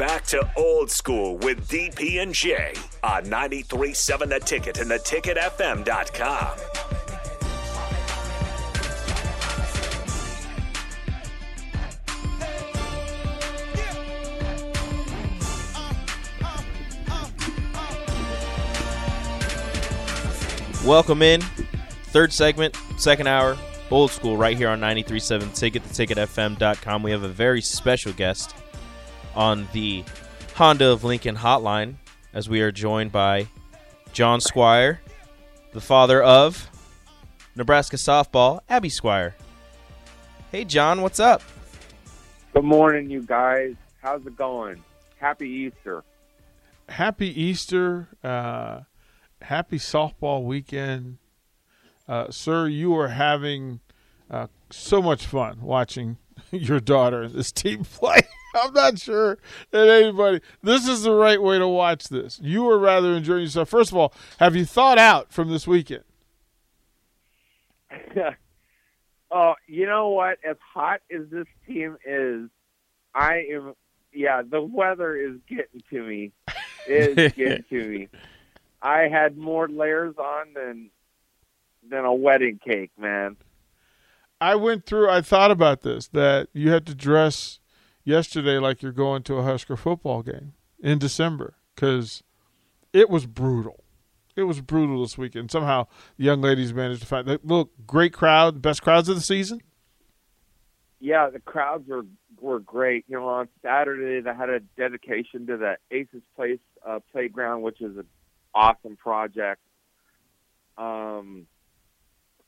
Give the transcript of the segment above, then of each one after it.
back to old school with DP and J on 93.7 The Ticket and theticketfm.com. Welcome in. Third segment, second hour, old school, right here on 93.7 Ticket, theticketfm.com. We have a very special guest on the Honda of Lincoln hotline as we are joined by John Squire, the father of Nebraska softball, Abby Squire. Hey, John, what's up? Good morning, you guys. How's it going? Happy Easter. Happy Easter. Uh, happy softball weekend. Uh, sir, you are having uh, so much fun watching your daughter and this team play. I'm not sure that anybody. This is the right way to watch this. You are rather enjoying yourself. First of all, have you thought out from this weekend? oh, you know what? As hot as this team is, I am. Yeah, the weather is getting to me. It is getting to me. I had more layers on than than a wedding cake, man. I went through. I thought about this that you had to dress yesterday like you're going to a Husker football game in December because it was brutal. It was brutal this weekend. Somehow the young ladies managed to find. Look, great crowd, best crowds of the season. Yeah, the crowds were were great. You know, on Saturday they had a dedication to the Aces Place uh, playground, which is an awesome project. Um,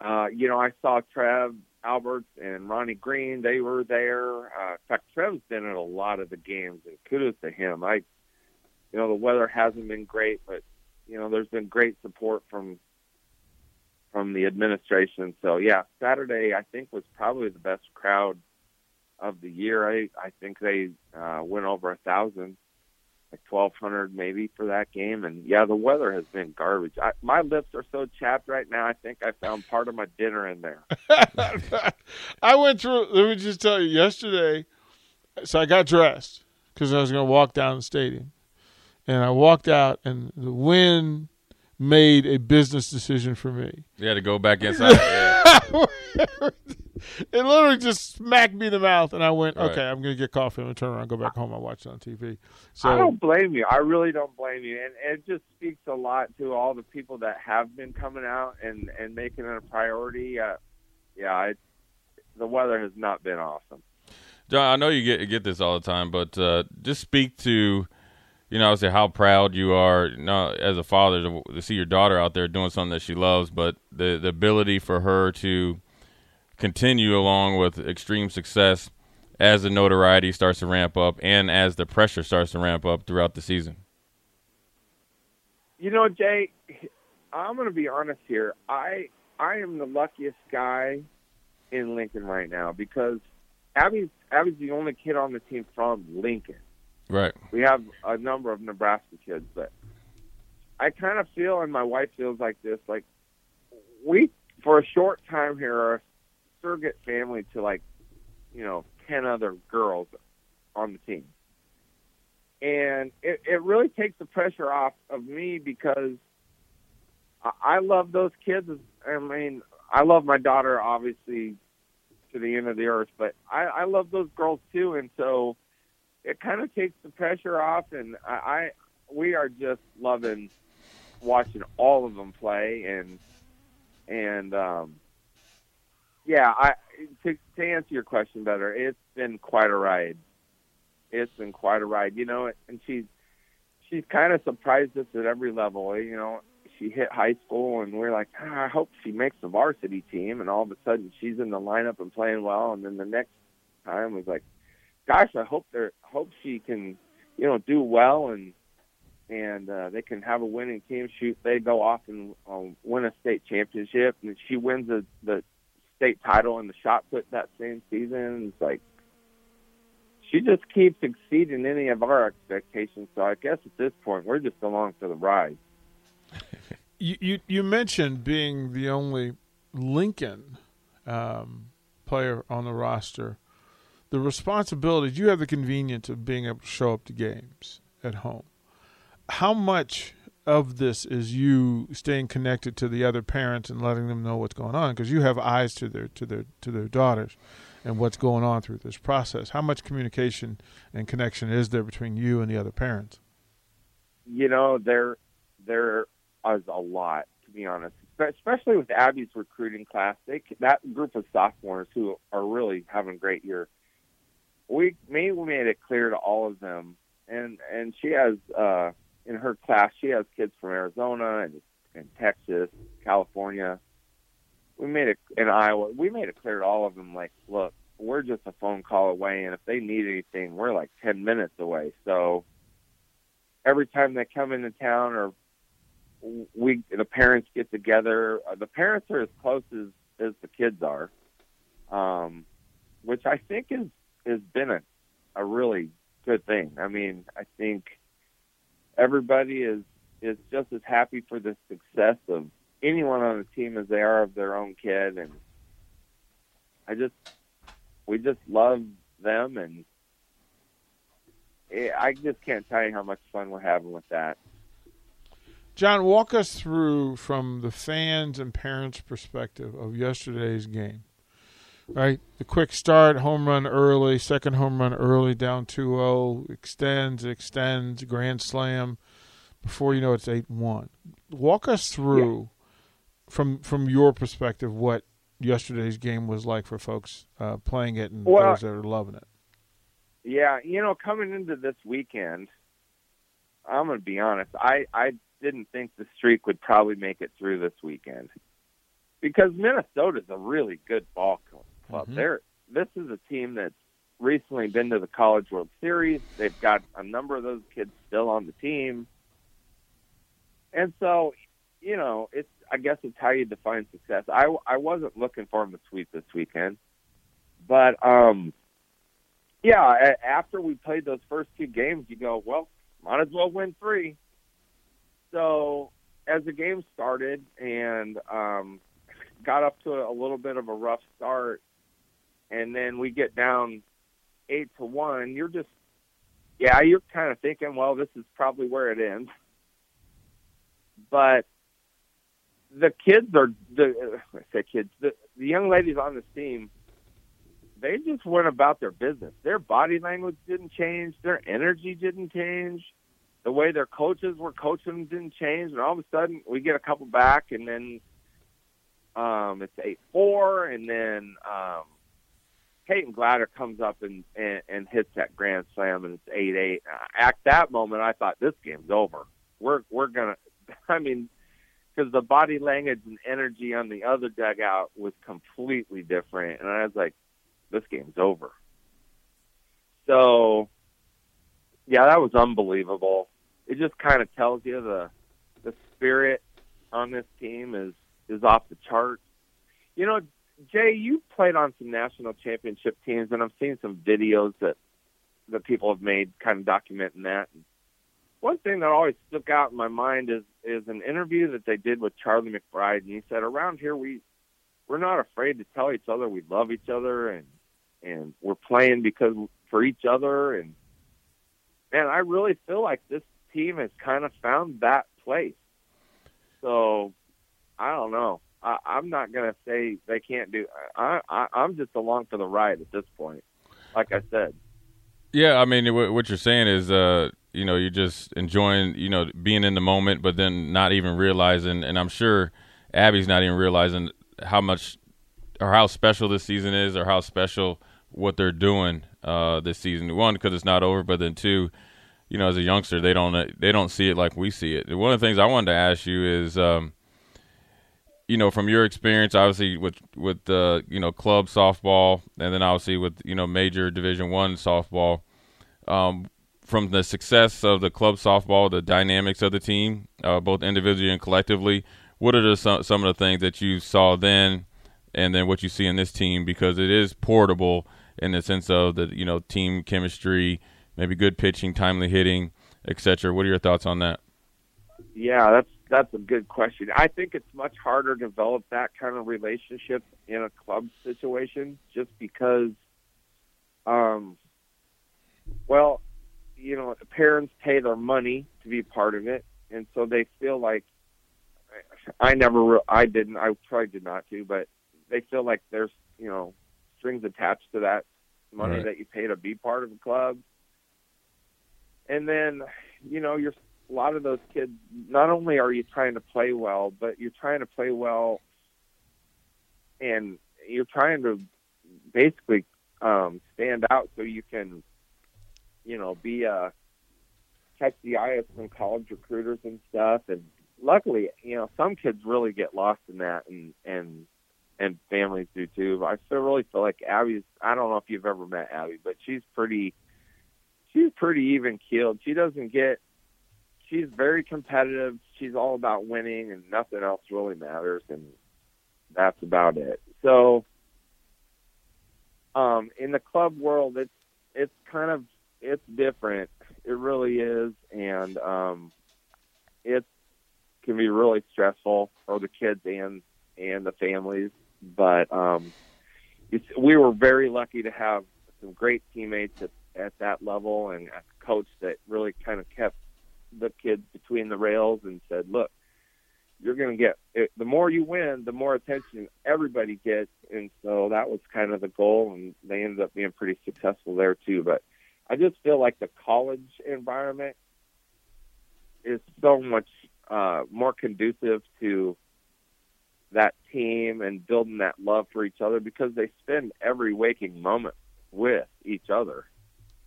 uh, you know, I saw Trev Alberts and Ronnie Green. They were there. Uh, in fact, Trev's been at a lot of the games, and kudos to him. I, you know, the weather hasn't been great, but you know, there's been great support from from the administration. So yeah, Saturday I think was probably the best crowd of the year. I I think they uh, went over a thousand like twelve hundred maybe for that game. And yeah, the weather has been garbage. I, my lips are so chapped right now. I think I found part of my dinner in there. I went through. Let me just tell you. Yesterday, so I got dressed because I was going to walk down the stadium, and I walked out, and the wind made a business decision for me. You had to go back inside. it literally just smacked me in the mouth, and I went, Right. "Okay, I'm going to get coffee. I'm going to turn around, go back home. I watch it on TV." So I don't blame you. I really don't blame you, and it just speaks a lot to all the people that have been coming out and and making it a priority. Uh, yeah, it, the weather has not been awesome. John, I know you get get this all the time, but uh, just speak to, you know, I say how proud you are, you know, as a father to, to see your daughter out there doing something that she loves, but the the ability for her to continue along with extreme success as the notoriety starts to ramp up and as the pressure starts to ramp up throughout the season. You know, Jay, I'm going to be honest here. I I am the luckiest guy in Lincoln right now because Abby's Abby's the only kid on the team from Lincoln. Right. We have a number of Nebraska kids, but I kind of feel, and my wife feels like this, like we for a short time here are family to like you know ten other girls on the team, and it, it really takes the pressure off of me because I, I love those kids. I mean, I love my daughter obviously to the end of the earth, but I, I love those girls too, and so it kind of takes the pressure off, and I, I we are just loving watching all of them play, and and um, yeah, I to, to answer your question better, it's been quite a ride. It's been quite a ride, you know, and she's she's kind of surprised us at every level, you know. She hit high school, and we're like, ah, I hope she makes the varsity team, and all of a sudden she's in the lineup and playing well, and then the next time was like, gosh, I hope they're hope she can, you know, do well and and uh, they can have a winning team. Shoot, they go off and um, win a state championship, and she wins the the state title in the shot put that same season. It's like she just keeps exceeding any of our expectations. So I guess at this point, we're just along for the ride. you, you you mentioned being the only Lincoln um, player on the roster. the responsibilities. You have the convenience of being able to show up to games at home. How much of this is you staying connected to the other parents and letting them know what's going on because you have eyes to their to their to their daughters and what's going on through this process. How much communication and connection is there between you and the other parents? You know, there there is a lot to be honest, especially with Abby's recruiting class. They that group of sophomores who are really having a great year. We we made it clear to all of them, and and she has uh, in her class she has kids from Arizona and and Texas, California. We made it in Iowa. We made it clear to all of them, like, look, we're just a phone call away, and if they need anything, we're like ten minutes away. So every time they come into town or we the parents get together. Uh, the parents are as close as as the kids are, um, which I think is has been a a really good thing. I mean, I think everybody is is just as happy for the success of anyone on the team as they are of their own kid, and I just we just love them, and it, I just can't tell you how much fun we're having with that. John, walk us through from the fans and parents' perspective of yesterday's game. Right? The quick start, home run early, second home run early, down 2 0, extends, extends, grand slam. Before you know it's 8 1. Walk us through, yeah. from from your perspective, what yesterday's game was like for folks uh, playing it and well, those that are loving it. Yeah, you know, coming into this weekend, I'm going to be honest. I I didn't think the streak would probably make it through this weekend because Minnesota's a really good ball club. Mm-hmm. They're this is a team that's recently been to the College World Series. They've got a number of those kids still on the team, and so you know it's I guess it's how you define success. I I wasn't looking for them to sweep this weekend, but um, yeah, after we played those first two games, you go well, might as well win three so as the game started and um, got up to a little bit of a rough start, and then we get down eight to one, you're just yeah, you're kind of thinking, well, this is probably where it ends. But the kids are the I say kids, the, the young ladies on this team, they just went about their business. Their body language didn't change, their energy didn't change the way their coaches were coaching didn't change, and all of a sudden we get a couple back, and then um, it's eight four, and then um, Peyton Glatter comes up and, and and hits that grand slam, and it's eight eight. Uh, at that moment, I thought this game's over. We're we're gonna. I mean, because the body language and energy on the other dugout was completely different, and I was like, this game's over. So, yeah, that was unbelievable it just kind of tells you the the spirit on this team is is off the charts. You know, Jay, you played on some national championship teams, and I've seen some videos that that people have made, kind of documenting that. One thing that always stuck out in my mind is is an interview that they did with Charlie McBride, and he said, "Around here, we we're not afraid to tell each other we love each other, and and we're playing because for each other." And man, I really feel like this team has kind of found that place. So I don't know. I, I'm not going to say they can't do. I, I I'm just along for the ride at this point. Like I said. Yeah, I mean, what you're saying is, uh, you know, you're just enjoying, you know, being in the moment, but then not even realizing. And I'm sure Abby's not even realizing how much or how special this season is, or how special what they're doing uh, this season. One, because it's not over, but then two, you know, as a youngster, they don't they don't see it like we see it. One of the things I wanted to ask you is, um, you know, from your experience, obviously with with uh, you know club softball, and then obviously with you know major Division One softball, um, from the success of the club softball, the dynamics of the team, uh, both individually and collectively. What are the, some some of the things that you saw then, and then what you see in this team? Because it is portable in the sense of the you know team chemistry maybe good pitching, timely hitting, etc. What are your thoughts on that? Yeah, that's that's a good question. I think it's much harder to develop that kind of relationship in a club situation, just because Um, well, you know, parents pay their money to be part of it, and so they feel like I never, re- I didn't, I probably did not too, but they feel like there's, you know, strings attached to that money Right. that you pay to be part of a club. And then, you know, you're a lot of those kids. Not only are you trying to play well, but you're trying to play well, and you're trying to basically um, stand out so you can, you know, be a catch the eye of some college recruiters and stuff. And luckily, you know, some kids really get lost in that, and and and families do too. But I still really feel like Abby's. I don't know if you've ever met Abby, but she's pretty. She's pretty even keeled. She doesn't get. She's very competitive. She's all about winning, and nothing else really matters. And that's about it. So, um, in the club world, it's it's kind of it's different. It really is, and um, it can be really stressful for the kids and and the families. But um, it's, we were very lucky to have some great teammates at, at that level and a coach that really kind of kept the kids between the rails and said, "Look, you're going to get it, the more you win, the more attention everybody gets." And so that was kind of the goal, and they ended up being pretty successful there too. But I just feel like the college environment is so much uh, more conducive to that team and building that love for each other because they spend every waking moment with each other.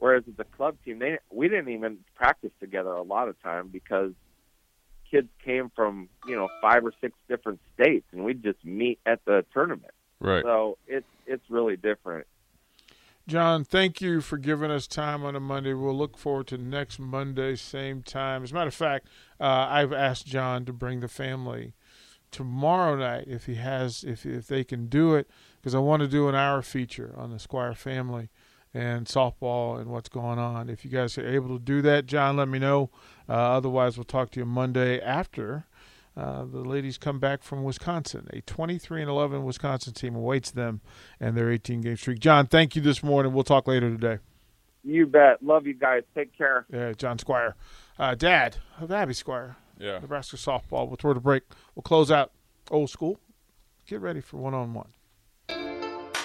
Whereas at the club team, they we didn't even practice together a lot of time because kids came from you know five or six different states, and we'd just meet at the tournament. Right. So it's it's really different. John, thank you for giving us time on a Monday. We'll look forward to next Monday, same time. As a matter of fact, uh, I've asked John to bring the family tomorrow night if he has, if if they can do it, because I want to do an hour feature on the Squire family and softball and what's going on. If you guys are able to do that, John, let me know. Uh, otherwise, we'll talk to you Monday after. Uh, the ladies come back from Wisconsin. A 23 and 11 Wisconsin team awaits them and their 18 game streak. John, thank you this morning. We'll talk later today. You bet. Love you guys. Take care. Uh, John Squire, uh, dad of Abby Squire, Yeah. Nebraska softball. We'll throw the break. We'll close out old school. Get ready for one on one.